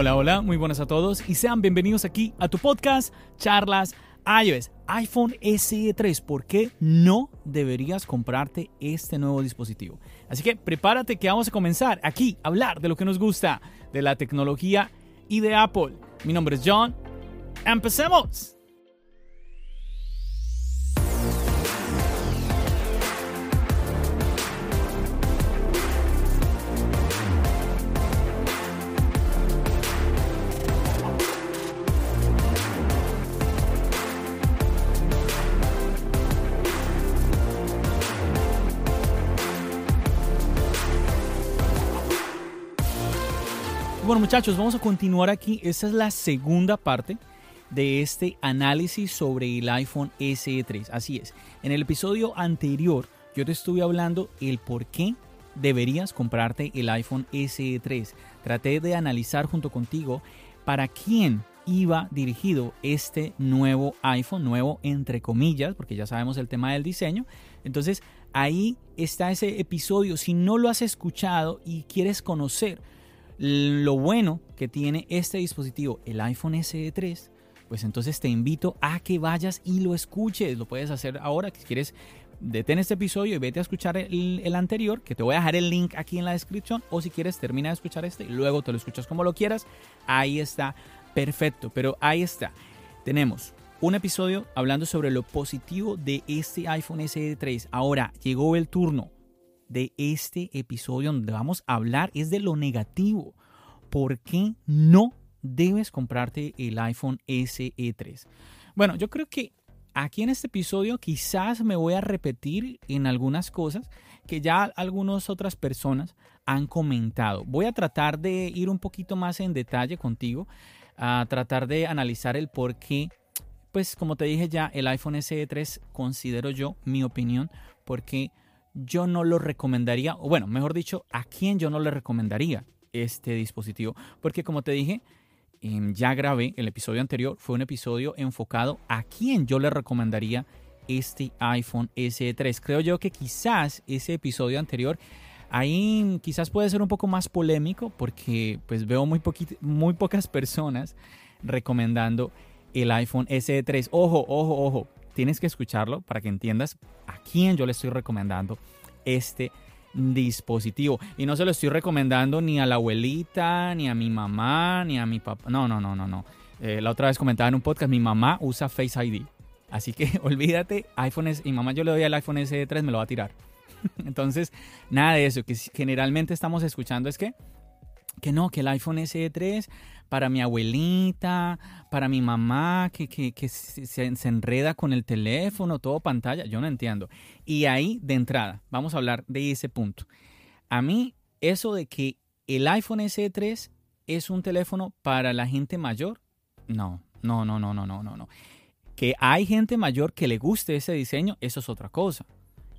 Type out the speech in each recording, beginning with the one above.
Hola, hola, muy buenas a todos y sean bienvenidos aquí a tu podcast Charlas iOS. iPhone SE 3, ¿por qué no deberías comprarte este nuevo dispositivo? Así que prepárate que vamos a comenzar aquí a hablar de lo que nos gusta, de la tecnología y de Apple. Mi nombre es John. ¡Empecemos! Bueno muchachos, vamos a continuar aquí. Esta es la segunda parte de este análisis sobre el iPhone SE 3. Así es, en el episodio anterior yo te estuve hablando el por qué deberías comprarte el iPhone SE 3. Traté de analizar junto contigo para quién iba dirigido este nuevo iPhone, nuevo entre comillas, porque ya sabemos el tema del diseño. Entonces ahí está ese episodio. Si no lo has escuchado y quieres conocer lo bueno que tiene este dispositivo, el iPhone SE 3, pues entonces te invito a que vayas y lo escuches. Lo puedes hacer ahora, si quieres, detén este episodio y vete a escuchar el, el, anterior, que te voy a dejar el link aquí en la descripción, o si quieres, termina de escuchar este y luego te lo escuchas como lo quieras. Ahí está, perfecto, pero ahí está. Tenemos un episodio hablando sobre lo positivo de este iPhone SE 3. Ahora llegó el turno de este episodio donde vamos a hablar es de lo negativo. ¿Por qué no debes comprarte el iPhone SE 3? Bueno, yo creo que aquí en este episodio quizás me voy a repetir en algunas cosas que ya algunas otras personas han comentado. Voy a tratar de ir un poquito más en detalle contigo, a tratar de analizar el por qué pues como te dije ya, el iPhone SE 3 considero yo, mi opinión, porque yo no lo recomendaría, o bueno, mejor dicho, a quién yo no le recomendaría este dispositivo. Porque como te dije, em, ya grabé el episodio anterior, fue un episodio enfocado a quién yo le recomendaría este iPhone SE 3. Creo yo que quizás ese episodio anterior ahí quizás puede ser un poco más polémico porque pues veo muy, muy pocas personas recomendando el iPhone SE 3. Ojo, ojo, ojo tienes que escucharlo para que entiendas a quién yo le estoy recomendando este dispositivo. Y no se lo estoy recomendando ni a la abuelita, ni a mi mamá, ni a mi papá. No, no, no, no, no. Eh, la otra vez comentaba en un podcast, mi mamá usa Face ID. Así que olvídate, iPhone es, mi mamá yo le doy al iPhone S3, me lo va a tirar. Entonces, nada de eso. Que generalmente estamos escuchando es que, que no, que el iPhone SE3 para mi abuelita, para mi mamá que, que, se, enreda con el teléfono, todo pantalla, yo no entiendo. Y ahí, de entrada, vamos a hablar de ese punto. A mí, eso de que el iPhone SE3 es un teléfono para la gente mayor, no, no, no, no, no, no, no, no. Que hay gente mayor que le guste ese diseño, eso es otra cosa.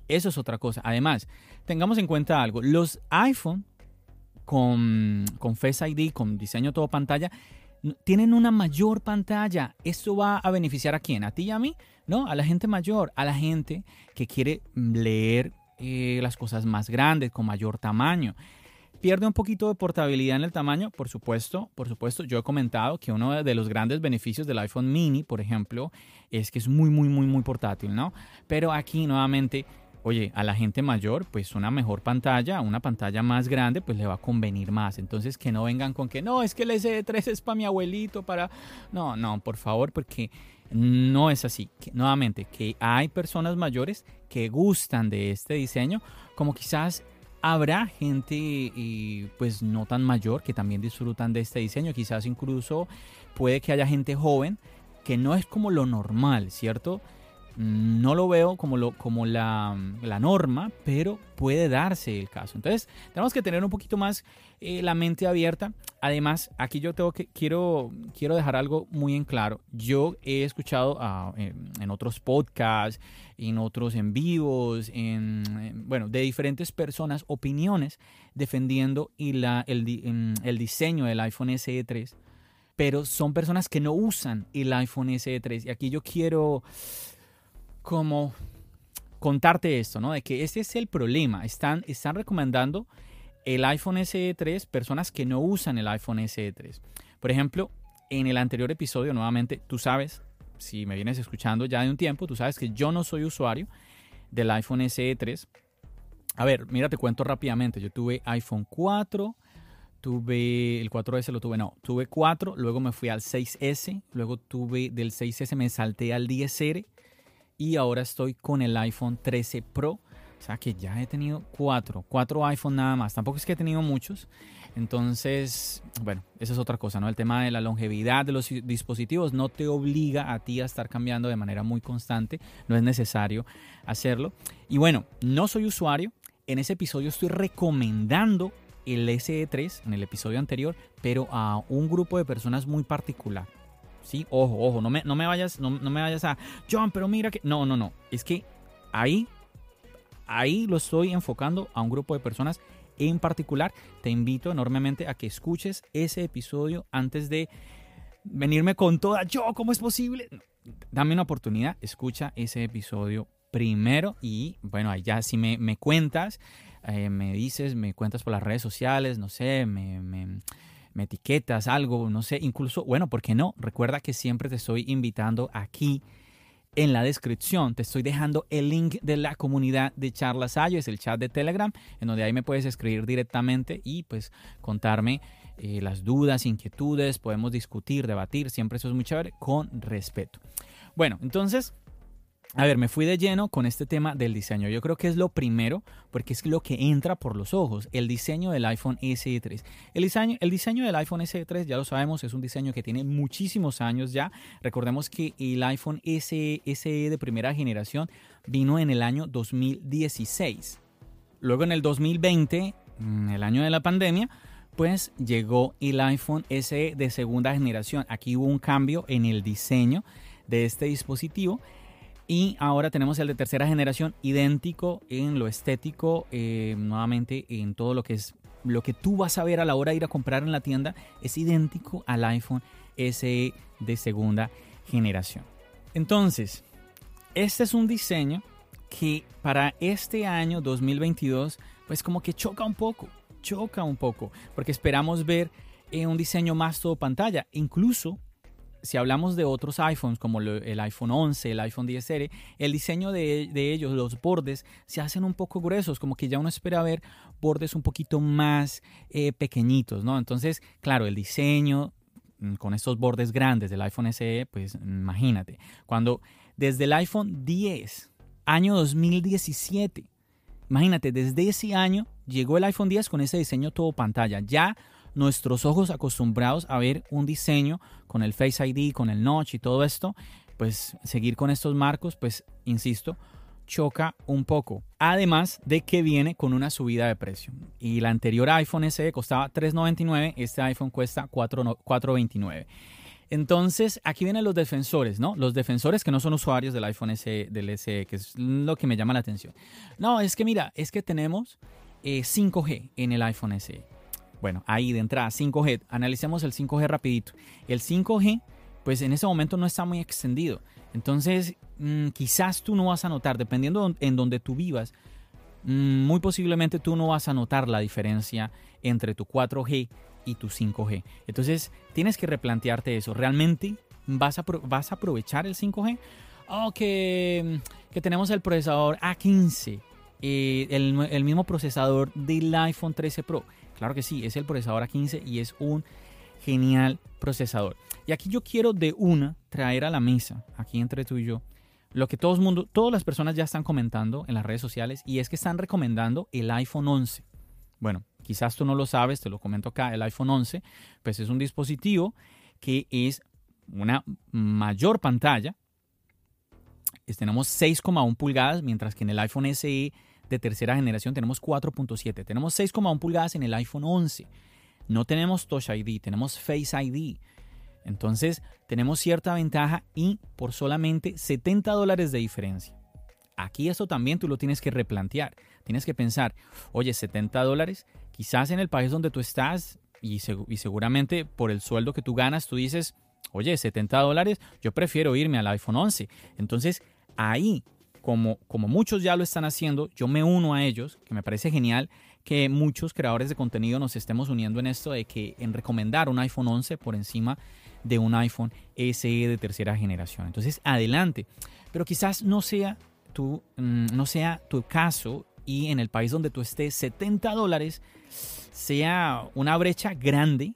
Eso es otra cosa. Además, tengamos en cuenta algo. Los iPhone con, con Face ID, con diseño todo pantalla, tienen una mayor pantalla. ¿Esto va a beneficiar a quién? ¿A ti y a mí? No, a la gente mayor, a la gente que quiere leer eh, las cosas más grandes, con mayor tamaño. Pierde un poquito de portabilidad en el tamaño, por supuesto, por supuesto. Yo he comentado que uno de los grandes beneficios del iPhone mini, por ejemplo, es que es muy, muy, muy, muy portátil, ¿no? Pero aquí nuevamente oye, a la gente mayor, pues una mejor pantalla, una pantalla más grande, pues le va a convenir más. Entonces, que no vengan con que no, es que el SD3 es para mi abuelito, para. No, no, por favor, porque no es así. nuevamente, que hay personas mayores que gustan de este diseño, como quizás habrá gente pues no tan mayor que también disfrutan de este diseño, quizás incluso puede que haya gente joven que no es como lo normal, ¿cierto? No lo veo como, lo, como la, norma, pero puede darse el caso. Entonces, tenemos que tener un poquito más eh, la mente abierta. Además, aquí yo tengo que, quiero, quiero dejar algo muy en claro. Yo he escuchado ah, en, otros podcasts, en otros en vivos, en, bueno, de diferentes personas opiniones defendiendo y la, el, el diseño del iPhone SE 3 pero son personas que no usan el iPhone SE 3. Y aquí yo quiero como contarte esto, ¿no? De que ese es el problema. Están, están recomendando el iPhone SE 3 personas que no usan el iPhone SE 3. Por ejemplo, en el anterior episodio, nuevamente, tú sabes, si me vienes escuchando ya de un tiempo, tú sabes que yo no soy usuario del iPhone SE 3. A ver, mira, te cuento rápidamente. Yo tuve iPhone 4, tuve el 4S, lo tuve, no, tuve 4, luego me fui al 6S, luego tuve del 6S, me salté al 10R y ahora estoy con el iPhone 13 Pro. O sea que ya he tenido cuatro, cuatro iPhone nada más. Tampoco es que he tenido muchos. Entonces, bueno, esa es otra cosa, ¿no? El tema de la longevidad de los dispositivos no te obliga a ti a estar cambiando de manera muy constante. No es necesario hacerlo. Y bueno, no soy usuario. En ese episodio estoy recomendando el SE3 en el episodio anterior, pero a un grupo de personas muy particular. Sí, ojo, ojo, no me, no me vayas, no, me vayas a, John, pero mira que. No, no, no. Es que ahí, ahí lo estoy enfocando a un grupo de personas en particular. Te invito enormemente a que escuches ese episodio antes de venirme con toda. Yo, ¿cómo es posible? Dame una oportunidad, escucha ese episodio primero y bueno, ahí ya si me, me cuentas, eh, me dices, me cuentas por las redes sociales, no sé, me me etiquetas algo, no sé, incluso, bueno, ¿por qué no? Recuerda que siempre te estoy invitando aquí en la descripción. Te estoy dejando el link de la comunidad de Charlas Ayo, es el chat de Telegram, en donde ahí me puedes escribir directamente y pues contarme eh, las dudas, inquietudes, podemos discutir, debatir, siempre eso es muy chévere, con respeto. Bueno, entonces a ver, me fui de lleno con este tema del diseño. Yo creo que es lo primero, porque es lo que entra por los ojos, el diseño del iPhone SE 3. El diseño, el diseño del iPhone SE 3, ya lo sabemos, es un diseño que tiene muchísimos años ya. Recordemos que el iPhone SE, SE de primera generación vino en el año 2016. Luego en el 2020, el año de la pandemia, pues llegó el iPhone SE de segunda generación. Aquí hubo un cambio en el diseño de este dispositivo y ahora tenemos el de tercera generación, idéntico en lo estético, eh, nuevamente en todo lo que es lo que tú vas a ver a la hora de ir a comprar en la tienda, es idéntico al iPhone SE de segunda generación. Entonces, este es un diseño que para este año 2022, pues como que choca un poco, choca un poco, porque esperamos ver eh, un diseño más todo pantalla, incluso si hablamos de otros iPhones como el iPhone 11, el iPhone 10R, el diseño de, ellos, los bordes, se hacen un poco gruesos, como que ya uno espera ver bordes un poquito más eh, pequeñitos, ¿no? Entonces, claro, el diseño mm, con estos bordes grandes del iPhone SE, pues imagínate, cuando desde el iPhone 10, año 2017, imagínate, desde ese año llegó el iPhone 10 con ese diseño todo pantalla, ya nuestros ojos acostumbrados a ver un diseño con el Face ID, con el notch y todo esto, pues seguir con estos marcos, pues insisto, choca un poco. Además de que viene con una subida de precio. Y el anterior iPhone SE costaba $399, este iPhone cuesta $429. Entonces, aquí vienen los defensores, ¿no? Los defensores que no son usuarios del iPhone SE, del SE, que es lo que me llama la atención. No, es que mira, es que tenemos 5G eh, en el iPhone SE. Bueno, ahí de entrada, 5G. Analicemos el 5G rapidito. El 5G, pues en ese momento no está muy extendido. Entonces, mm, quizás tú no vas a notar, dependiendo en donde tú vivas, mm, muy posiblemente tú no vas a notar la diferencia entre tu 4G y tu 5G. Entonces, tienes que replantearte eso. ¿Realmente vas a, vas a aprovechar el 5G? Oh, que, que tenemos el procesador A15, eh, el, el mismo procesador del iPhone 13 Pro. Claro que sí, es el procesador A15 y es un genial procesador. Y aquí yo quiero de una traer a la mesa, aquí entre tú y yo, lo que todo el mundo, todas las personas ya están comentando en las redes sociales y es que están recomendando el iPhone 11. Bueno, quizás tú no lo sabes, te lo comento acá, el iPhone 11, pues es un dispositivo que es una mayor pantalla. Tenemos 6,1 pulgadas, mientras que en el iPhone SE de tercera generación tenemos 4.7. Tenemos 6,1 pulgadas en el iPhone 11. No tenemos Touch ID, tenemos Face ID. Entonces tenemos cierta ventaja y por solamente 70 dólares de diferencia. Aquí eso también tú lo tienes que replantear. Tienes que pensar, oye, 70 dólares, quizás en el país donde tú estás y, y seguramente por el sueldo que tú ganas, tú dices, oye, 70 dólares, yo prefiero irme al iPhone 11. Entonces ahí como, muchos ya lo están haciendo, yo me uno a ellos, que me parece genial que muchos creadores de contenido nos estemos uniendo en esto de que en recomendar un iPhone 11 por encima de un iPhone SE de tercera generación. Entonces, adelante. Pero quizás no sea tu, mm, no sea tu caso y en el país donde tú estés, 70 dólares sea una brecha grande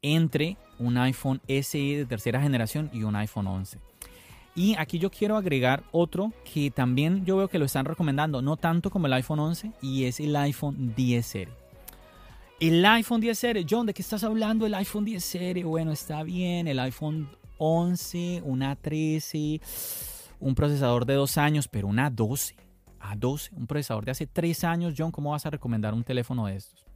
entre un iPhone SE de tercera generación y un iPhone 11. Y aquí yo quiero agregar otro que también yo veo que lo están recomendando, no tanto como el iPhone 11, y es el iPhone 10R. El iPhone 10R, John, ¿de qué estás hablando? El iPhone 10R, bueno, está bien. El iPhone 11, una 13, un procesador de dos años, pero una 12. A 12, un procesador de hace tres años, John, ¿cómo vas a recomendar un teléfono de estos?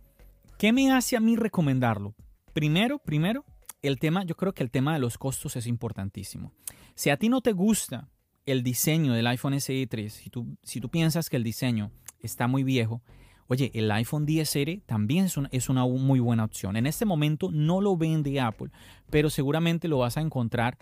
¿Qué me hace a mí recomendarlo? Primero, primero, el tema, yo creo que el tema de los costos es importantísimo. Si a ti no te gusta el diseño del iPhone SE 3, si tú, si tú piensas que el diseño está muy viejo, oye, el iPhone 10R también es una, es una muy buena opción. En este momento no lo vende Apple, pero seguramente lo vas a encontrar.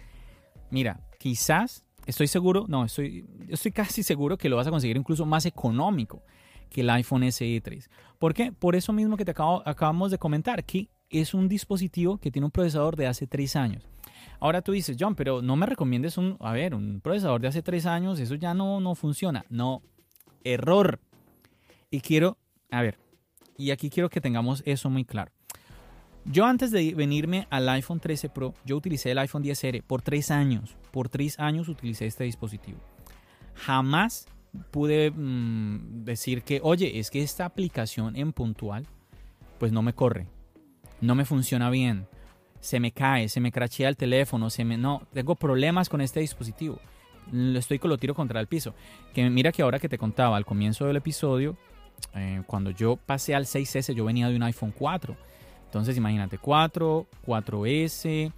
Mira, quizás, estoy seguro, no, estoy, estoy casi seguro que lo vas a conseguir incluso más económico que el iPhone SE 3. ¿Por qué? Por eso mismo que te acabamos de comentar, que es un dispositivo que tiene un procesador de hace tres años. Ahora tú dices, John, pero no me recomiendes un, a ver, un procesador de hace tres años, eso ya no, no funciona. No, error. Y quiero, a ver, y aquí quiero que tengamos eso muy claro. Yo antes de venirme al iPhone 13 Pro, yo utilicé el iPhone 10R por tres años. Por tres años utilicé este dispositivo. Jamás pude mm, decir que, oye, es que esta aplicación en puntual, pues no me corre no me funciona bien, se me cae, se me crachea el teléfono, se me no, tengo problemas con este dispositivo. Lo estoy con lo tiro contra el piso. Que mira que ahora que te contaba al comienzo del episodio, eh, cuando yo pasé al 6S, yo venía de un iPhone 4. Entonces imagínate, 4, 4S,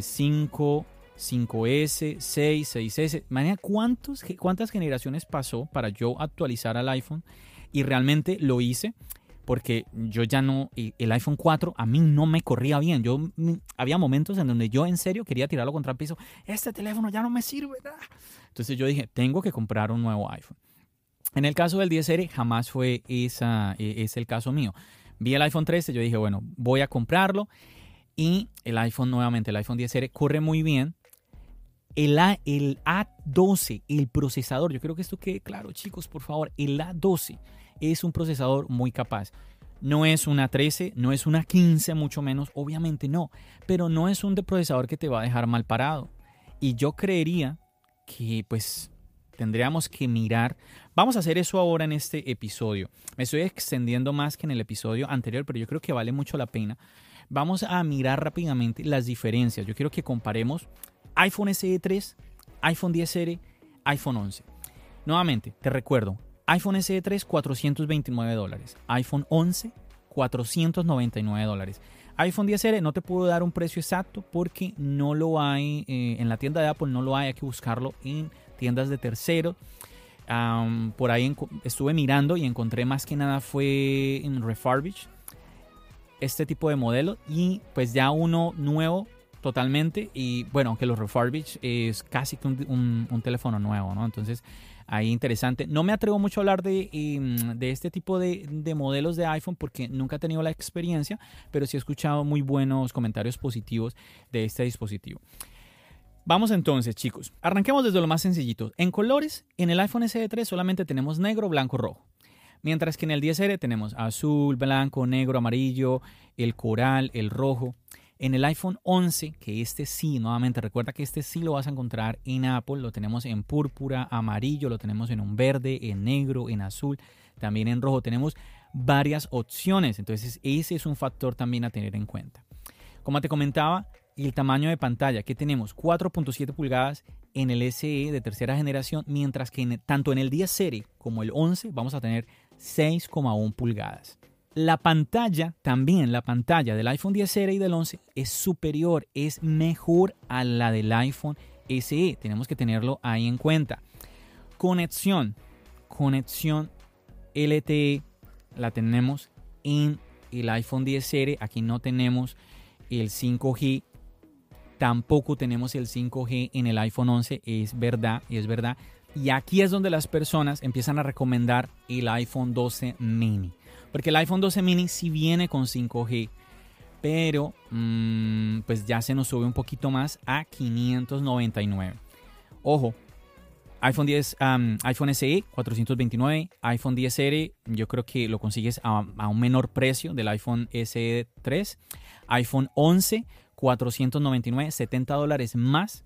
5, 5S, 6, 6S. Imagina cuántos, cuántas generaciones pasó para yo actualizar al iPhone y realmente lo hice porque yo ya no, el iPhone 4 a mí no me corría bien. Yo mm, había momentos en donde yo en serio quería tirarlo contra el piso. Este teléfono ya no me sirve. Entonces yo dije, tengo que comprar un nuevo iPhone. En el caso del 10R jamás fue esa, e, es el caso mío. Vi el iPhone 13, yo dije, bueno, voy a comprarlo. Y el iPhone nuevamente, el iPhone 10R corre muy bien. El, A, el A12, el procesador, yo creo que esto quede claro, chicos, por favor, el A12 es un procesador muy capaz. No es una 13, no es una 15, mucho menos, obviamente no, pero no es un procesador que te va a dejar mal parado. Y yo creería que pues tendríamos que mirar. Vamos a hacer eso ahora en este episodio. Me estoy extendiendo más que en el episodio anterior, pero yo creo que vale mucho la pena. Vamos a mirar rápidamente las diferencias. Yo quiero que comparemos iPhone SE 3, iPhone 10R, iPhone 11. Nuevamente, te recuerdo, iPhone SE 3, 429 dólares. iPhone 11, 499 dólares. iPhone 10R no te puedo dar un precio exacto porque no lo hay eh, en la tienda de Apple, no lo hay, hay que buscarlo en tiendas de tercero. por ahí estuve mirando y encontré más que nada fue en Refurbished este tipo de modelo y pues ya uno nuevo totalmente y bueno, aunque los Refurbished es casi un, un teléfono nuevo, ¿no? Entonces ahí interesante. No me atrevo mucho a hablar de, em, este tipo de, modelos de iPhone porque nunca he tenido la experiencia, pero sí he escuchado muy buenos comentarios positivos de este dispositivo. Vamos entonces, chicos. Arranquemos desde lo más sencillito. En colores, en el iPhone SE 3 solamente tenemos negro, blanco, rojo. Mientras que en el 10R tenemos azul, blanco, negro, amarillo, el coral, el rojo. En el iPhone 11, que este sí, nuevamente recuerda que este sí lo vas a encontrar en Apple, lo tenemos en púrpura, amarillo, lo tenemos en un verde, en negro, en azul, también en rojo. Tenemos varias opciones, entonces ese es un factor también a tener en cuenta. Como te comentaba, el tamaño de pantalla que tenemos 4.7 pulgadas en el SE de tercera generación, mientras que tanto en el 10 serie como el 11 vamos a tener 6,1 pulgadas. La pantalla, también la pantalla del iPhone 10R y del 11 es superior, es mejor a la del iPhone SE. Tenemos que tenerlo ahí en cuenta. Conexión, conexión LTE la tenemos en el iPhone 10R. Aquí no tenemos el 5G. Tampoco tenemos el 5G en el iPhone 11. Es verdad, es verdad. Y aquí es donde las personas empiezan a recomendar el iPhone 12 mini. Porque el iPhone 12 mini sí viene con 5G, pero mm, pues ya se nos sube un poquito más a 599. Ojo, iPhone 10, iPhone SE 429, iPhone 10R yo creo que lo consigues a, a, un menor precio del iPhone SE 3, iPhone 11 499, 70 dólares más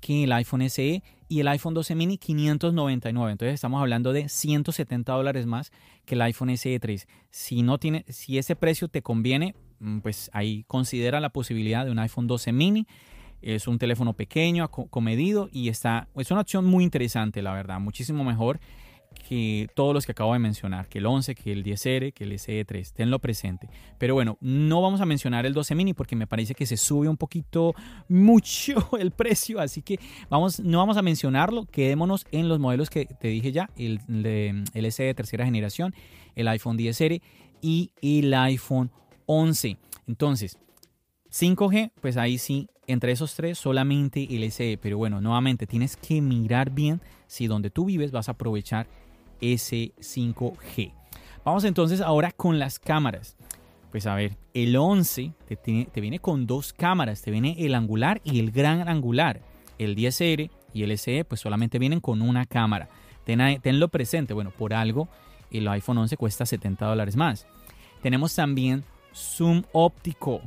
que el iPhone SE y el iPhone 12 mini 599. Entonces estamos hablando de 170 dólares más que el iPhone SE 3. Si no tiene, si ese precio te conviene, mm, pues ahí considera la posibilidad de un iPhone 12 mini. Es un teléfono pequeño, comedido y está, es una opción muy interesante, la verdad, muchísimo mejor que todos los que acabo de mencionar, que el 11, que el 10R, que el SE3, tenlo presente. Pero bueno, no vamos a mencionar el 12 mini porque me parece que se sube un poquito mucho el precio, así que vamos, no vamos a mencionarlo, quedémonos en los modelos que te dije ya, el, el SE de tercera generación, el iPhone 10R y el iPhone 11. Entonces, 5G, pues ahí sí, entre esos tres solamente el SE, pero bueno, nuevamente tienes que mirar bien si donde tú vives vas a aprovechar ese 5G. Vamos entonces ahora con las cámaras. Pues a ver, el 11 te, viene con dos cámaras, te viene el angular y el gran angular. El 10R y el SE pues solamente vienen con una cámara. tenlo presente, bueno, por algo el iPhone 11 cuesta 70 dólares más. Tenemos también zoom óptico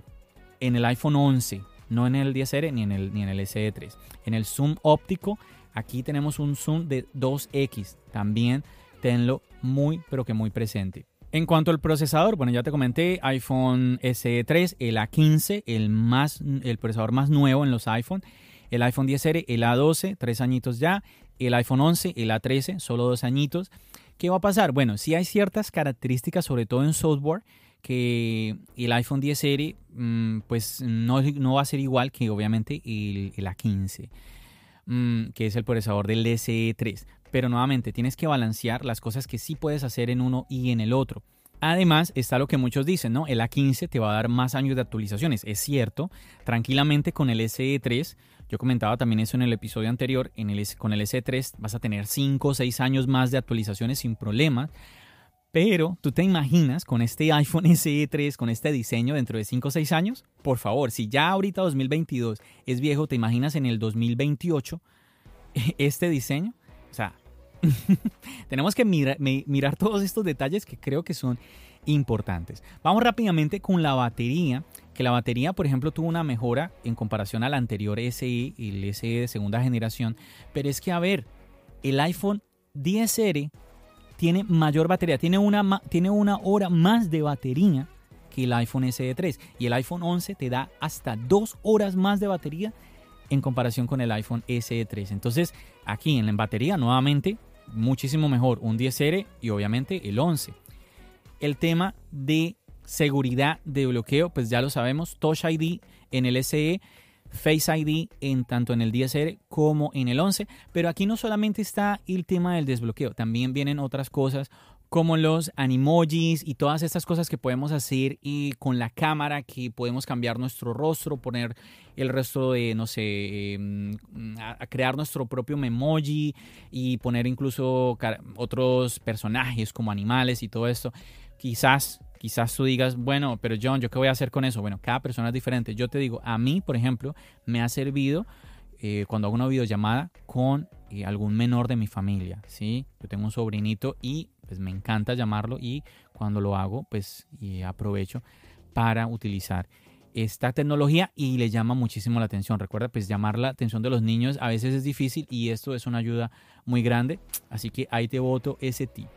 en el iPhone 11, no en el 10R ni en el, ni en el SE3. En el zoom óptico, aquí tenemos un zoom de 2X. También tenlo muy, pero que muy presente. En cuanto al procesador, bueno, ya te comenté, iPhone SE3, el A15, el, más, el procesador más nuevo en los iPhone, el iPhone 10R, el A12, tres añitos ya, el iPhone 11, el A13, solo dos añitos. ¿Qué va a pasar? Bueno, sí hay ciertas características, sobre todo en software, que el iPhone 10R mm, pues no, no, va a ser igual que obviamente el, el A15, mm, que es el procesador del SE3. Pero nuevamente tienes que balancear las cosas que sí puedes hacer en uno y en el otro. Además, está lo que muchos dicen, ¿no? El A15 te va a dar más años de actualizaciones. Es cierto, tranquilamente con el SE3, yo comentaba también eso en el episodio anterior, en el, con el SE3 vas a tener 5 o 6 años más de actualizaciones sin problema. Pero, ¿tú te imaginas con este iPhone SE3, con este diseño dentro de 5 o 6 años? Por favor, si ya ahorita 2022 es viejo, ¿te imaginas en el 2028 este diseño? O sea, tenemos que mirar, todos estos detalles que creo que son importantes. Vamos rápidamente con la batería, que la batería, por ejemplo, tuvo una mejora en comparación al anterior SE y el SE de segunda generación, pero es que, a ver, el iPhone 10R tiene mayor batería, tiene una, tiene una hora más de batería que el iPhone SE 3 y el iPhone 11 te da hasta dos horas más de batería en comparación con el iPhone SE 3. Entonces, aquí en la batería, nuevamente, muchísimo mejor un 10R y obviamente el 11. El tema de seguridad de bloqueo, pues ya lo sabemos, Touch ID en el SE, Face ID en tanto en el 10R como en el 11, pero aquí no solamente está el tema del desbloqueo, también vienen otras cosas como los animojis y todas estas cosas que podemos hacer y con la cámara que podemos cambiar nuestro rostro, poner el resto de, no sé, em, a, crear nuestro propio memoji y poner incluso otros personajes como animales y todo esto. Quizás, quizás tú digas, bueno, pero John, ¿yo qué voy a hacer con eso? Bueno, cada persona es diferente. Yo te digo, a mí, por ejemplo, me ha servido eh, cuando hago una videollamada con eh, algún menor de mi familia, ¿sí? Yo tengo un sobrinito y pues me encanta llamarlo y cuando lo hago pues aprovecho para utilizar esta tecnología y le llama muchísimo la atención. Recuerda, pues llamar la atención de los niños a veces es difícil y esto es una ayuda muy grande. Así que ahí te voto ese tip.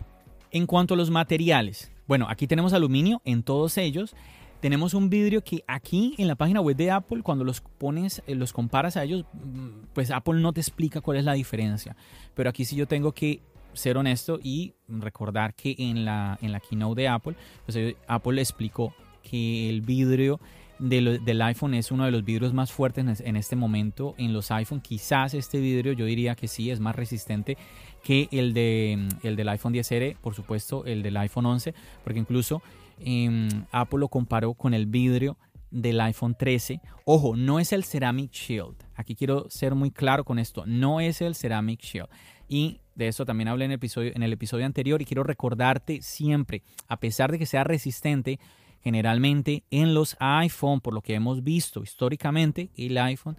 En cuanto a los materiales, bueno, aquí tenemos aluminio en todos ellos. Tenemos un vidrio que aquí en la página web de Apple, cuando los pones, eh, los comparas a ellos, mm, pues Apple no te explica cuál es la diferencia. Pero aquí sí yo tengo que ser honesto y recordar que en la, en la keynote de Apple, pues eh, Apple explicó que el vidrio del iPhone es uno de los vidrios más fuertes en este momento en los iPhone. Quizás este vidrio yo diría que sí es más resistente que el, de, el del iPhone 10R, por supuesto el del iPhone 11, porque incluso em, Apple lo comparó con el vidrio del iPhone 13. Ojo, no es el Ceramic Shield. Aquí quiero ser muy claro con esto. No es el Ceramic Shield. Y de eso también hablé en el episodio, en el episodio anterior y quiero recordarte siempre, a pesar de que sea resistente, generalmente en los iPhone, por lo que hemos visto históricamente, el iPhone,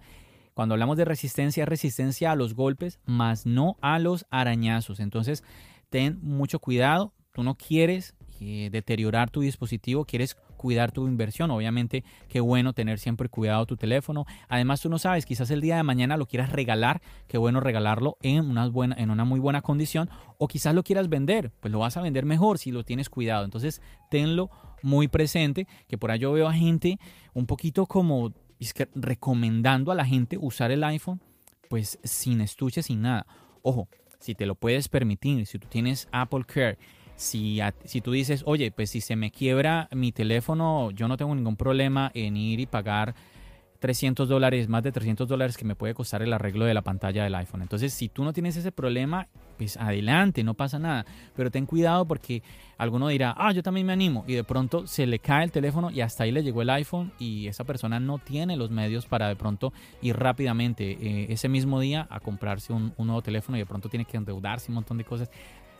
cuando hablamos de resistencia, es resistencia a los golpes, más no a los arañazos. Entonces, ten mucho cuidado. Tú no quieres eh, deteriorar tu dispositivo, quieres cuidar tu inversión. Obviamente, qué bueno tener siempre cuidado tu teléfono. Además, tú no sabes, quizás el día de mañana lo quieras regalar, qué bueno regalarlo en una, buena, en una muy buena condición. O quizás lo quieras vender, pues lo vas a vender mejor si lo tienes cuidado. Entonces, tenlo muy presente, que por ahí yo veo a gente un poquito como es que recomendando a la gente usar el iPhone pues sin estuche, sin nada. Ojo, si te lo puedes permitir, si tú tienes Apple Care, si, si tú dices, oye, pues si se me quiebra mi teléfono, yo no tengo ningún problema en ir y pagar 300 dólares, más de 300 dólares que me puede costar el arreglo de la pantalla del iPhone. Entonces, si tú no tienes ese problema, pues adelante, no pasa nada. Pero ten cuidado porque alguno dirá, ah, yo también me animo. Y de pronto se le cae el teléfono y hasta ahí le llegó el iPhone y esa persona no tiene los medios para de pronto ir rápidamente eh, ese mismo día a comprarse un, un nuevo teléfono y de pronto tiene que endeudarse un montón de cosas.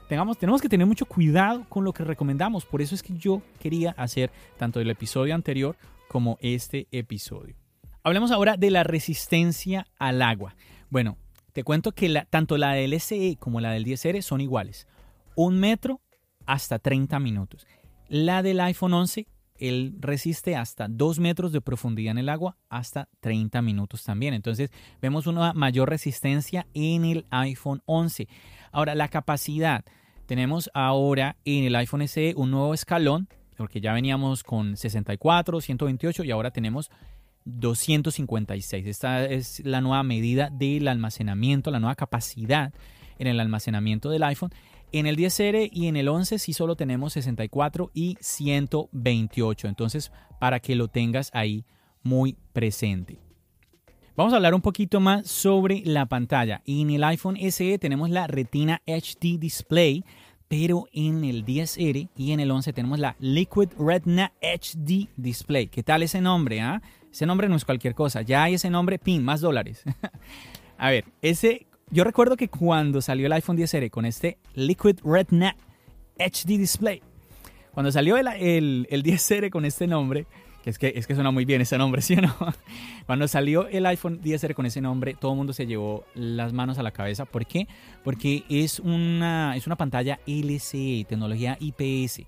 Tenemos que tener mucho cuidado con lo que recomendamos. Por eso es que yo quería hacer tanto el episodio anterior como este episodio. Hablemos ahora de la resistencia al agua. Bueno, te cuento que tanto la del SE como la del 10R son iguales. Un metro hasta 30 minutos. La del iPhone 11, él resiste hasta 2 metros de profundidad en el agua, hasta 30 minutos también. Entonces vemos una mayor resistencia en el iPhone 11. Ahora, la capacidad. Tenemos ahora en el iPhone SE un nuevo escalón, porque ya veníamos con 64, 128 y ahora tenemos 256. Esta es la nueva medida del almacenamiento, la nueva capacidad en el almacenamiento del iPhone. En el 10R y en el 11 sí solo tenemos 64 y 128. Entonces, para que lo tengas ahí muy presente. Vamos a hablar un poquito más sobre la pantalla. En el iPhone SE tenemos la Retina HD Display, pero en el 10R y en el 11 tenemos la Liquid Retina HD Display. ¿Qué tal ese nombre? Ah? Ese nombre no es cualquier cosa. Ya hay ese nombre, pin, más dólares. a ver, ese. Yo recuerdo que cuando salió el iPhone 10R con este Liquid Retina HD Display, cuando salió el, el, el 10R con este nombre, que es que, es que suena muy bien ese nombre, ¿sí o no? Cuando salió el iPhone 10R con ese nombre, todo el mundo se llevó las manos a la cabeza. ¿Por qué? Porque es una, es una pantalla LCE, tecnología IPS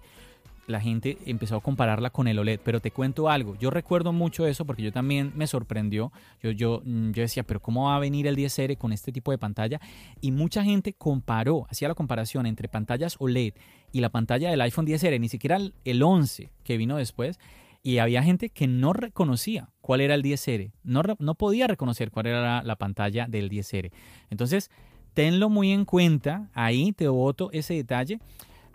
la gente empezó a compararla con el OLED. Pero te cuento algo, yo recuerdo mucho eso porque yo también me sorprendió. Yo, yo, mm, yo decía, pero ¿cómo va a venir el 10R con este tipo de pantalla? Y mucha gente comparó, hacía la comparación entre pantallas OLED y la pantalla del iPhone 10R, ni siquiera el 11 que vino después. Y había gente que no reconocía cuál era el 10R, no, no podía reconocer cuál era la, pantalla del 10R. Entonces, tenlo muy en cuenta, ahí te voto ese detalle.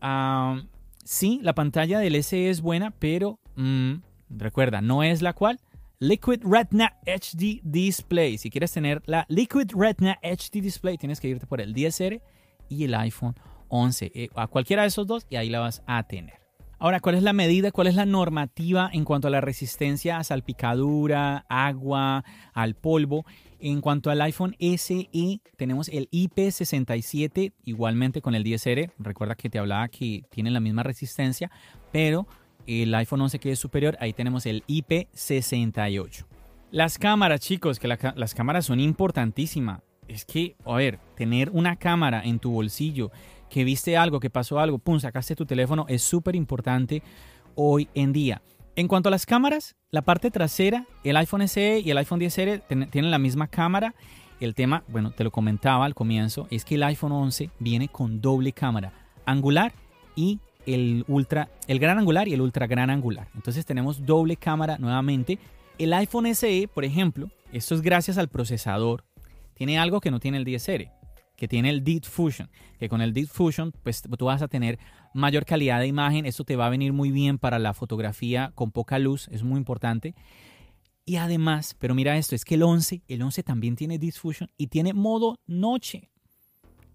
Ah, Sí, la pantalla del SE es buena, pero mm, recuerda, no es la cual. Liquid Retina HD Display. Si quieres tener la Liquid Retina HD Display, tienes que irte por el 10R y el iPhone 11. Eh, a cualquiera de esos dos y ahí la vas a tener. Ahora, ¿cuál es la medida, cuál es la normativa en cuanto a la resistencia a salpicadura, agua, al polvo? En cuanto al iPhone SE, tenemos el IP67, igualmente con el 10R. Recuerda que te hablaba que tienen la misma resistencia, pero el iPhone 11 que es superior, ahí tenemos el IP68. Las cámaras, chicos, que las cámaras son importantísimas. Es que, a ver, tener una cámara en tu bolsillo, que viste algo, que pasó algo, pum, sacaste tu teléfono, es súper importante hoy en día. En cuanto a las cámaras, la parte trasera, el iPhone SE y el iPhone 10R tienen la misma cámara. El tema, bueno, te lo comentaba al comienzo, es que el iPhone 11 viene con doble cámara, angular y el ultra, el gran angular y el ultra gran angular. Entonces tenemos doble cámara nuevamente. El iPhone SE, por ejemplo, esto es gracias al procesador, tiene algo que no tiene el 10R que tiene el Deep Fusion, que con el Deep Fusion pues tú vas a tener mayor calidad de imagen, esto te va a venir muy bien para la fotografía con poca luz, es muy importante. Y además, pero mira esto, es que el 11, el 11 también tiene Deep Fusion y tiene modo noche.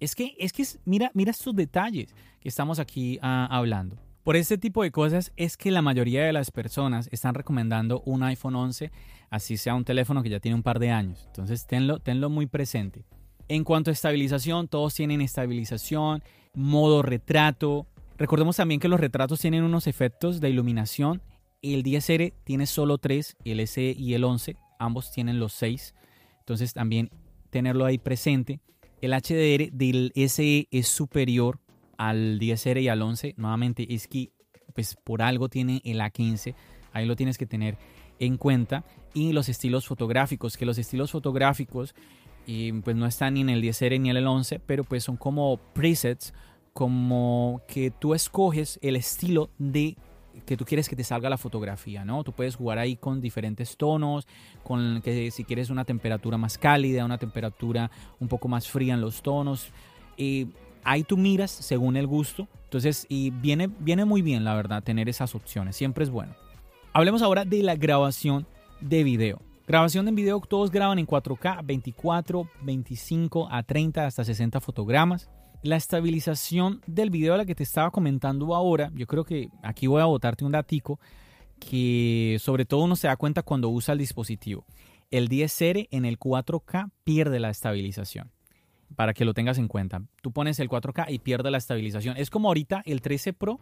Es que, es que, mira, mira estos detalles que estamos aquí ah, hablando. Por este tipo de cosas es que la mayoría de las personas están recomendando un iPhone 11, así sea un teléfono que ya tiene un par de años. Entonces tenlo, tenlo muy presente. En cuanto a estabilización, todos tienen estabilización, modo retrato. Recordemos también que los retratos tienen unos efectos de iluminación. El 10R tiene solo 3, el SE y el 11, ambos tienen los 6. Entonces también tenerlo ahí presente. El HDR del SE es superior al 10R y al 11, nuevamente es que pues por algo tiene el A15, ahí lo tienes que tener en cuenta. Y los estilos fotográficos, que los estilos fotográficos y pues no están ni en el 10R ni en el 11, pero pues son como presets, como que tú escoges el estilo de que tú quieres que te salga la fotografía, ¿no? Tú puedes jugar ahí con diferentes tonos, con que si quieres una temperatura más cálida, una temperatura un poco más fría en los tonos. Y ahí tú miras según el gusto. Entonces, y viene, viene muy bien, la verdad, tener esas opciones. Siempre es bueno. Hablemos ahora de la grabación de video. Grabación de video, todos graban en 4K, 24, 25 a 30 hasta 60 fotogramas. La estabilización del video a la que te estaba comentando ahora, yo creo que aquí voy a botarte un datico que sobre todo uno se da cuenta cuando usa el dispositivo. El 10R en el 4K pierde la estabilización para que lo tengas en cuenta. Tú pones el 4K y pierde la estabilización. Es como ahorita el 13 Pro.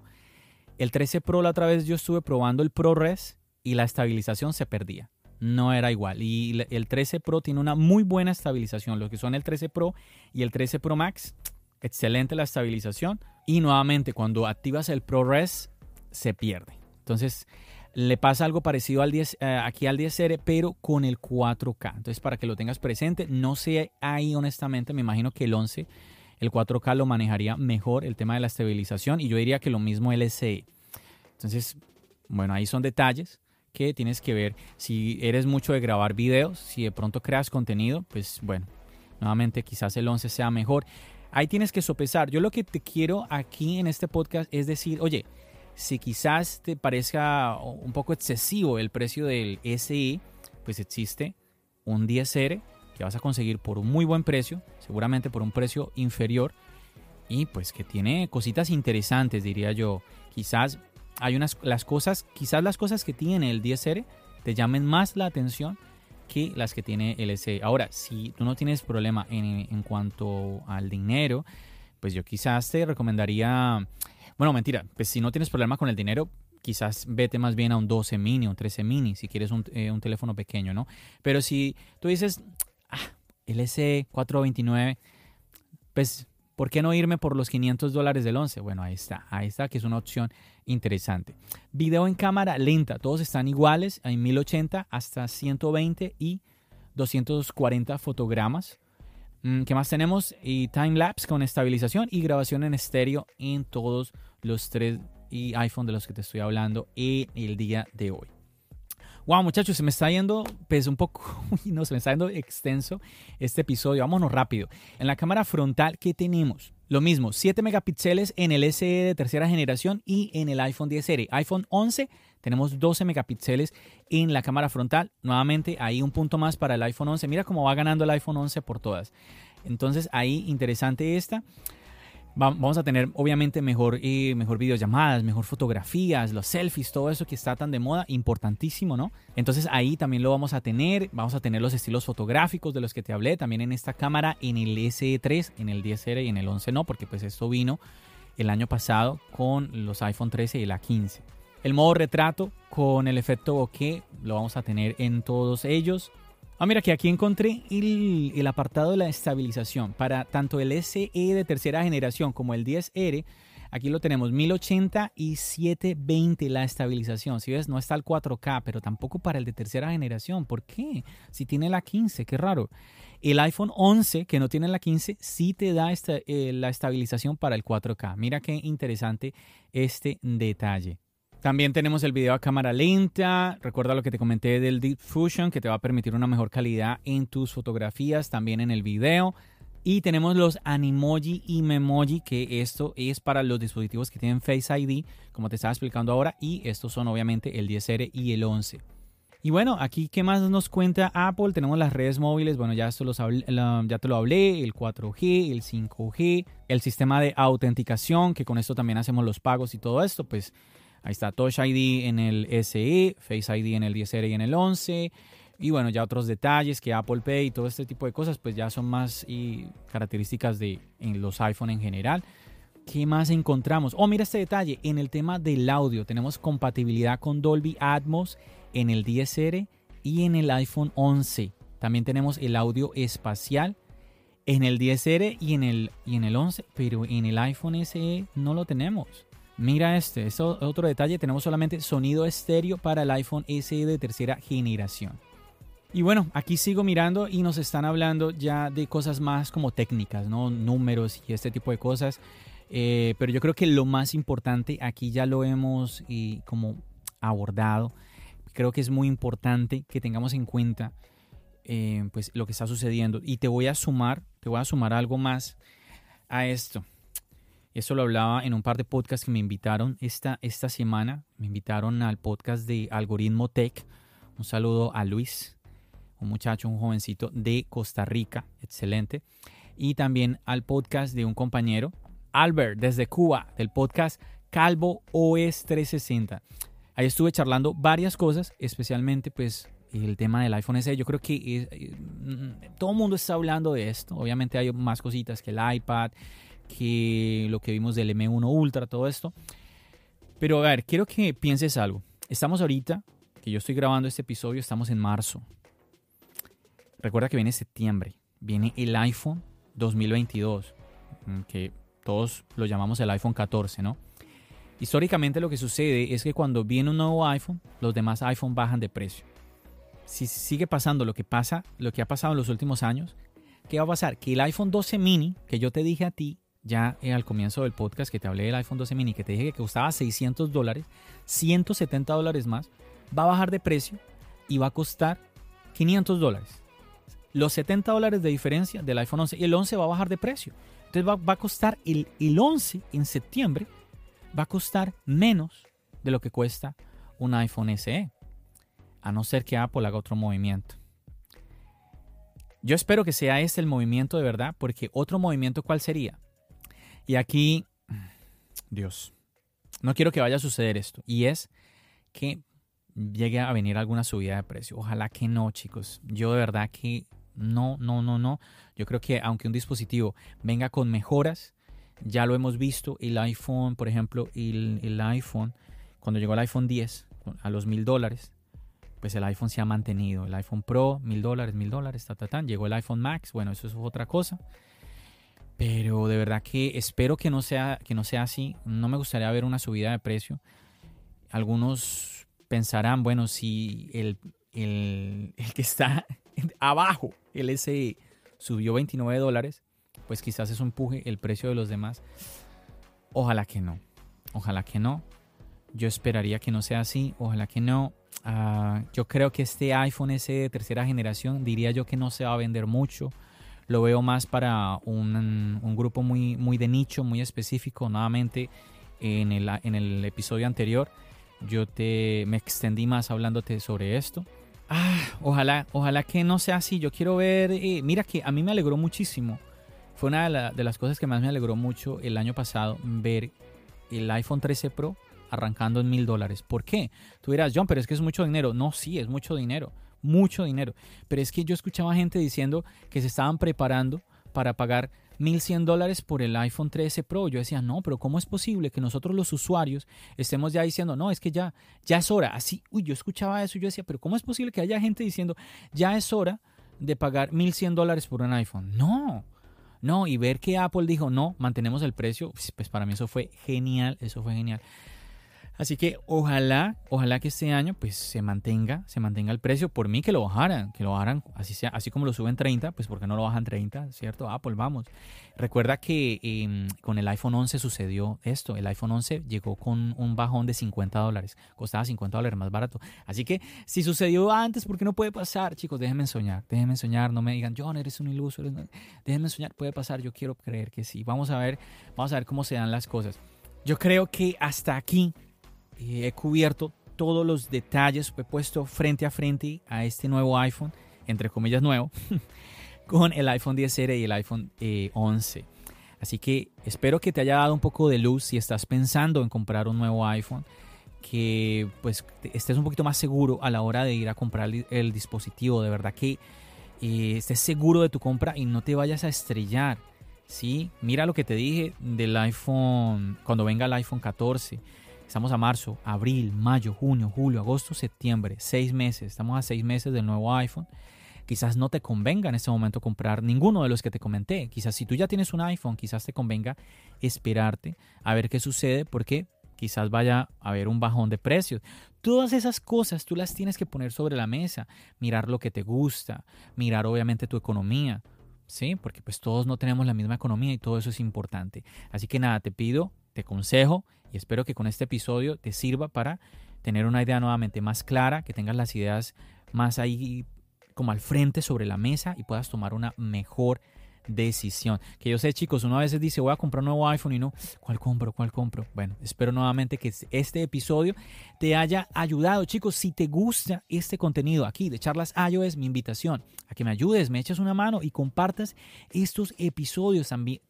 El 13 Pro la otra vez yo estuve probando el ProRes y la estabilización se perdía. No era igual. Y el 13 Pro tiene una muy buena estabilización. Lo que son el 13 Pro y el 13 Pro Max, excelente la estabilización. Y nuevamente, cuando activas el ProRes, se pierde. Entonces, le pasa algo parecido al 10, eh, aquí al 10R, pero con el 4K. Entonces, para que lo tengas presente, no sé ahí honestamente, me imagino que el 11, el 4K lo manejaría mejor, el tema de la estabilización, y yo diría que lo mismo el SE. Entonces, bueno, ahí son detalles que tienes que ver. Si eres mucho de grabar videos, si de pronto creas contenido, pues bueno, nuevamente quizás el 11 sea mejor. Ahí tienes que sopesar. Yo lo que te quiero aquí en este podcast es decir, oye, si quizás te parezca un poco excesivo el precio del SE, pues existe un 10R que vas a conseguir por un muy buen precio, seguramente por un precio inferior y pues que tiene cositas interesantes, diría yo. Quizás hay unas las cosas, quizás las cosas que tiene el 10R te llamen más la atención que las que tiene el SE. Ahora, si tú no tienes problema en, en cuanto al dinero, pues yo quizás te recomendaría bueno, mentira, pues si no tienes problema con el dinero, quizás vete más bien a un 12 mini, un 13 mini, si quieres un, eh, teléfono pequeño, ¿no? Pero si tú dices, ah, el S429, pues, ¿por qué no irme por los 500 dólares del 11? Bueno, ahí está, ahí está, que es una opción interesante. Video en cámara lenta, todos están iguales, hay 1080 hasta 120 y 240 fotogramas. Mm, ¿Qué más tenemos? Y time-lapse con estabilización y grabación en estéreo en todos los tres iPhone de los que te estoy hablando en el día de hoy. Wow, muchachos, se me está yendo pues un poco, no, se me está yendo extenso este episodio. Vámonos rápido. En la cámara frontal, ¿qué tenemos? Lo mismo, 7 megapíxeles en el SE de tercera generación y en el iPhone 10R. iPhone 11 tenemos 12 megapíxeles en la cámara frontal. Nuevamente, ahí un punto más para el iPhone 11. Mira cómo va ganando el iPhone 11 por todas. Entonces, ahí interesante esta vamos a tener obviamente mejor, eh, mejor videollamadas, mejor fotografías, los selfies, todo eso que está tan de moda, importantísimo, ¿no? Entonces ahí también lo vamos a tener, vamos a tener los estilos fotográficos de los que te hablé, también en esta cámara, en el SE3, en el 10R y en el 11 no, porque pues esto vino el año pasado con los iPhone 13 y la 15. El modo retrato con el efecto bokeh lo vamos a tener en todos ellos. Ah, mira que aquí encontré el, apartado de la estabilización para tanto el SE de tercera generación como el 10R. Aquí lo tenemos 1080 y 720 la estabilización. Si ves, no está el 4K, pero tampoco para el de tercera generación. ¿Por qué? Si tiene la 15, qué raro. El iPhone 11, que no tiene la 15, sí te da eh, la estabilización para el 4K. Mira qué interesante este detalle. También tenemos el video a cámara lenta. Recuerda lo que te comenté del Deep Fusion, que te va a permitir una mejor calidad en tus fotografías, también en el video. Y tenemos los Animoji y Memoji, que esto es para los dispositivos que tienen Face ID, como te estaba explicando ahora. Y estos son obviamente el 10R y el 11. Y bueno, aquí qué más nos cuenta Apple. Tenemos las redes móviles. Bueno, ya esto los ya te lo hablé. El 4G, el 5G, el sistema de autenticación, que con esto también hacemos los pagos y todo esto. Pues ahí está Touch ID en el SE, Face ID en el 10R y en el 11. Y bueno, ya otros detalles que Apple Pay y todo este tipo de cosas, pues ya son más características de los iPhone en general. ¿Qué más encontramos? Oh, mira este detalle. En el tema del audio, tenemos compatibilidad con Dolby Atmos en el 10R y en el iPhone 11. También tenemos el audio espacial en el 10R y en el, y en el 11, pero en el iPhone SE no lo tenemos. Mira este, es otro detalle. Tenemos solamente sonido estéreo para el iPhone SE de tercera generación. Y bueno, aquí sigo mirando y nos están hablando ya de cosas más como técnicas, ¿no? Números y este tipo de cosas. Eh, pero yo creo que lo más importante aquí ya lo hemos y como abordado. Creo que es muy importante que tengamos en cuenta eh, pues lo que está sucediendo. Y te voy a sumar, te voy a sumar algo más a esto. Eso lo hablaba en un par de podcasts que me invitaron esta, esta semana. Me invitaron al podcast de Algoritmo Tech. Un saludo a Luis, un muchacho, un jovencito de Costa Rica, excelente. Y también al podcast de un compañero, Albert, desde Cuba, del podcast Calvo OS 360. Ahí estuve charlando varias cosas, especialmente pues el tema del iPhone SE. Yo creo que eh, mm, todo el mundo está hablando de esto. Obviamente hay más cositas que el iPad, que lo que vimos del M1 Ultra, todo esto. Pero a ver, quiero que pienses algo. Estamos ahorita, que yo estoy grabando este episodio, estamos en marzo. Recuerda que viene septiembre, viene el iPhone 2022, mm, que todos lo llamamos el iPhone 14, ¿no? Históricamente lo que sucede es que cuando viene un nuevo iPhone, los demás iPhone bajan de precio. Si sigue pasando lo que pasa, lo que ha pasado en los últimos años, ¿qué va a pasar? Que el iPhone 12 mini, que yo te dije a ti ya al comienzo del podcast, que te hablé del iPhone 12 mini, que te dije que costaba 600 dólares, 170 dólares más, va a bajar de precio y va a costar 500 dólares los 70 dólares de diferencia del iPhone 11 y el 11 va a bajar de precio. Entonces va, a costar el, el 11 en septiembre, va a costar menos de lo que cuesta un iPhone SE, a no ser que Apple haga otro movimiento. Yo espero que sea este el movimiento de verdad, porque otro movimiento, ¿cuál sería? Y aquí, Dios, no quiero que vaya a suceder esto, y es que llegue a venir alguna subida de precio. Ojalá que no, chicos. Yo de verdad que no, no, no, no. Yo creo que aunque un dispositivo venga con mejoras, ya lo hemos visto, el iPhone, por ejemplo, el, iPhone, cuando llegó el iPhone 10 a los mil dólares, pues el iPhone se ha mantenido. El iPhone Pro, mil dólares, mil dólares, ta, ta, ta. Llegó el iPhone Max, bueno, eso es otra cosa. Pero de verdad que espero que no sea, que no sea así. No me gustaría ver una subida de precio. Algunos pensarán, bueno, si el, el, el que está abajo el SE subió 29 dólares, pues quizás eso empuje el precio de los demás. Ojalá que no. Ojalá que no. Yo esperaría que no sea así. Ojalá que no. Ah, yo creo que este iPhone SE de tercera generación diría yo que no se va a vender mucho. Lo veo más para un, un grupo muy, muy de nicho, muy específico. Nuevamente, en el, en el episodio anterior, yo te, me extendí más hablándote sobre esto. Ah, ojalá, ojalá que no sea así. Yo quiero ver, eh, mira que a mí me alegró muchísimo. Fue una de, las cosas que más me alegró mucho el año pasado ver el iPhone 13 Pro arrancando en mil dólares. ¿Por qué? Tú dirás, John, pero es que es mucho dinero. No, sí, es mucho dinero. Mucho dinero. Pero es que yo escuchaba gente diciendo que se estaban preparando para pagar 1100 dólares por el iPhone 13 Pro. Yo decía, no, pero ¿cómo es posible que nosotros los usuarios estemos ya diciendo, no, es que ya, ya es hora? Así, uy, yo escuchaba eso y yo decía, pero ¿cómo es posible que haya gente diciendo, ya es hora de pagar 1100 dólares por un iPhone? No, no, y ver que Apple dijo, no, mantenemos el precio, pues para mí eso fue genial, eso fue genial. Así que ojalá, ojalá que este año pues se mantenga, se mantenga el precio. Por mí que lo bajaran, que lo bajaran así sea, así como lo suben 30, pues porque no lo bajan 30, ¿cierto? Apple, vamos. Recuerda que em, con el iPhone 11 sucedió esto. El iPhone 11 llegó con un bajón de 50 dólares. Costaba 50 dólares más barato. Así que si sucedió antes, ¿por qué no puede pasar? Chicos, déjenme soñar, déjenme soñar. No me digan, John, eres un iluso. Déjenme soñar, puede pasar. Yo quiero creer que sí. Vamos a ver, vamos a ver cómo se dan las cosas. Yo creo que hasta aquí he cubierto todos los detalles, he puesto frente a frente a este nuevo iPhone, entre comillas nuevo, con el iPhone 10R y el iPhone 11. Eh, Así que espero que te haya dado un poco de luz si estás pensando en comprar un nuevo iPhone, que pues estés un poquito más seguro a la hora de ir a comprar el dispositivo, de verdad que eh, estés seguro de tu compra y no te vayas a estrellar. ¿sí? Mira lo que te dije del iPhone, cuando venga el iPhone 14. Estamos a marzo, abril, mayo, junio, julio, agosto, septiembre, seis meses. Estamos a seis meses del nuevo iPhone. Quizás no te convenga en este momento comprar ninguno de los que te comenté. Quizás si tú ya tienes un iPhone, quizás te convenga esperarte a ver qué sucede porque quizás vaya a haber un bajón de precios. Todas esas cosas tú las tienes que poner sobre la mesa, mirar lo que te gusta, mirar obviamente tu economía, ¿sí? Porque pues todos no tenemos la misma economía y todo eso es importante. Así que nada, te pido, te consejo y espero que con este episodio te sirva para tener una idea nuevamente más clara, que tengas las ideas más ahí como al frente sobre la mesa y puedas tomar una mejor decisión. Que yo sé, chicos, uno a veces dice, voy a comprar un nuevo iPhone y no, ¿cuál compro? ¿Cuál compro? Bueno, espero nuevamente que este episodio te haya ayudado. Chicos, si te gusta este contenido aquí de Charlas iOS, mi invitación a que me ayudes, me eches una mano y compartas estos episodios también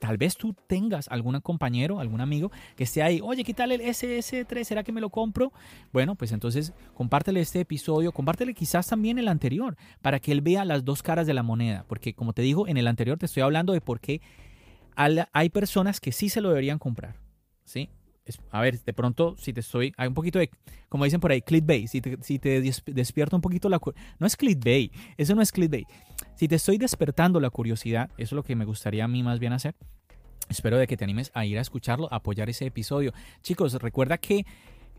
tal vez tú tengas algún compañero, algún amigo que esté ahí, oye, ¿qué tal el SS3? ¿Será que me lo compro? Bueno, pues entonces compártele este episodio, compártele quizás también el anterior, para que él vea las dos caras de la moneda, porque como te digo, en el anterior te estoy hablando de por qué hay personas que sí se lo deberían comprar, ¿sí? a ver, de pronto, si te estoy, hay un poquito de, como dicen por ahí, clickbait, si te, si te despierta un poquito la, no es clickbait, eso no es clickbait, si te estoy despertando la curiosidad, eso es lo que me gustaría a mí más bien hacer, espero de que te animes a ir a escucharlo, a apoyar ese episodio. Chicos, recuerda que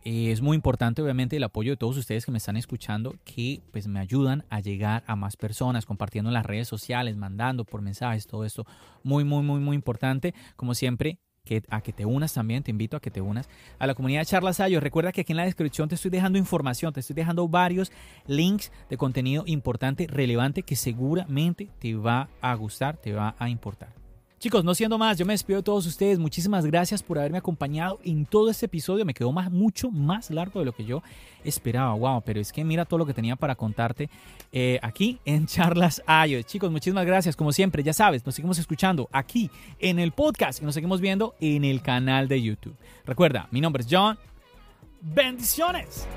eh, es muy importante obviamente el apoyo de todos ustedes que me están escuchando, que pues me ayudan a llegar a más personas, compartiendo en las redes sociales, mandando por mensajes, todo esto, muy, muy, muy, muy importante. Como siempre, a que te unas también, te invito a que te unas a la comunidad de Charlas Ayo. Recuerda que aquí en la descripción te estoy dejando información, te estoy dejando varios links de contenido importante, relevante, que seguramente te va a gustar, te va a importar. Chicos, no siendo más, yo me despido de todos ustedes. Muchísimas gracias por haberme acompañado en todo este episodio. Me quedó más, mucho más largo de lo que yo esperaba. Wow, pero es que mira todo lo que tenía para contarte eh, aquí en Charlas Ayo. Chicos, muchísimas gracias. Como siempre, ya sabes, nos seguimos escuchando aquí en el podcast y nos seguimos viendo en el canal de YouTube. Recuerda, mi nombre es John. Bendiciones.